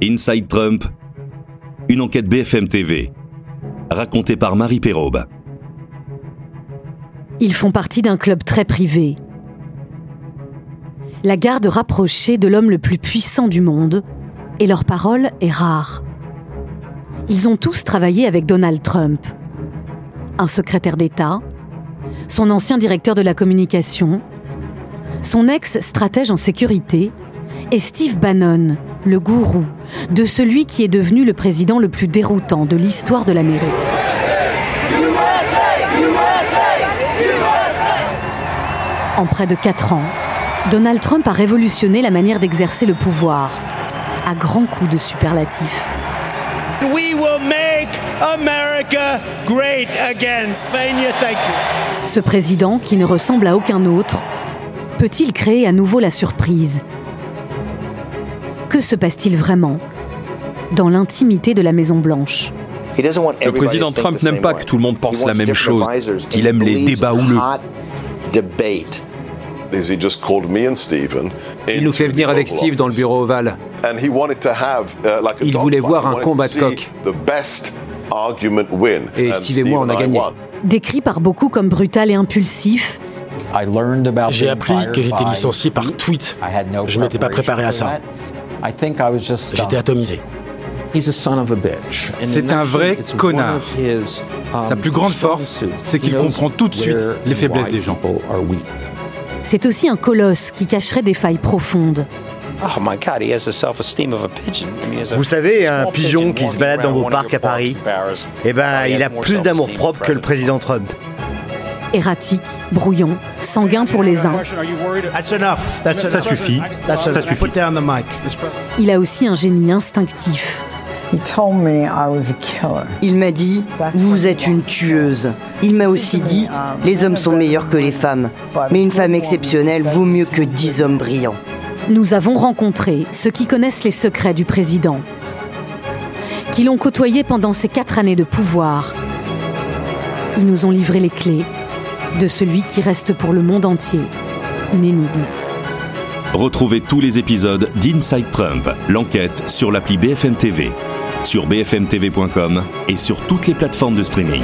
Inside Trump, une enquête BFM TV, racontée par Marie Perraube. Ils font partie d'un club très privé. La garde rapprochée de l'homme le plus puissant du monde, et leur parole est rare. Ils ont tous travaillé avec Donald Trump. Un secrétaire d'État, son ancien directeur de la communication, son ex-stratège en sécurité, et Steve Bannon, le gourou de celui qui est devenu le président le plus déroutant de l'histoire de l'Amérique. En près de quatre ans, Donald Trump a révolutionné la manière d'exercer le pouvoir, à grands coups de superlatifs. Ce président, qui ne ressemble à aucun autre, peut-il créer à nouveau la surprise Que se passe-t-il vraiment dans l'intimité de la Maison-Blanche Le président Trump n'aime pas que tout le monde pense la même chose. Il aime les débats houleux. Il nous fait venir avec Steve dans le bureau ovale. Il voulait voir un combat de coq. Et Steve et moi, on a gagné. Décrit par beaucoup comme brutal et impulsif, j'ai appris que j'étais licencié par tweet. Je m'étais pas préparé à ça. J'étais atomisé. C'est un vrai connard. Sa plus grande force, c'est qu'il comprend tout de suite les faiblesses des gens. c'est aussi un colosse qui cacherait des failles profondes. Vous savez, un pigeon qui se balade dans vos parcs à Paris, eh ben, il a plus d'amour propre que le président Trump. Erratique, brouillon, sanguin pour les uns. Ça suffit, ça suffit. Il a aussi un génie instinctif. Il m'a dit, vous êtes une tueuse. Il m'a aussi dit, les hommes sont meilleurs que les femmes. Mais une femme exceptionnelle vaut mieux que dix hommes brillants. Nous avons rencontré ceux qui connaissent les secrets du président, qui l'ont côtoyé pendant ces quatre années de pouvoir. Ils nous ont livré les clés de celui qui reste pour le monde entier une énigme. Retrouvez tous les épisodes d'Inside Trump, l'enquête sur l'appli BFM TV, sur bfmtv.com et sur toutes les plateformes de streaming.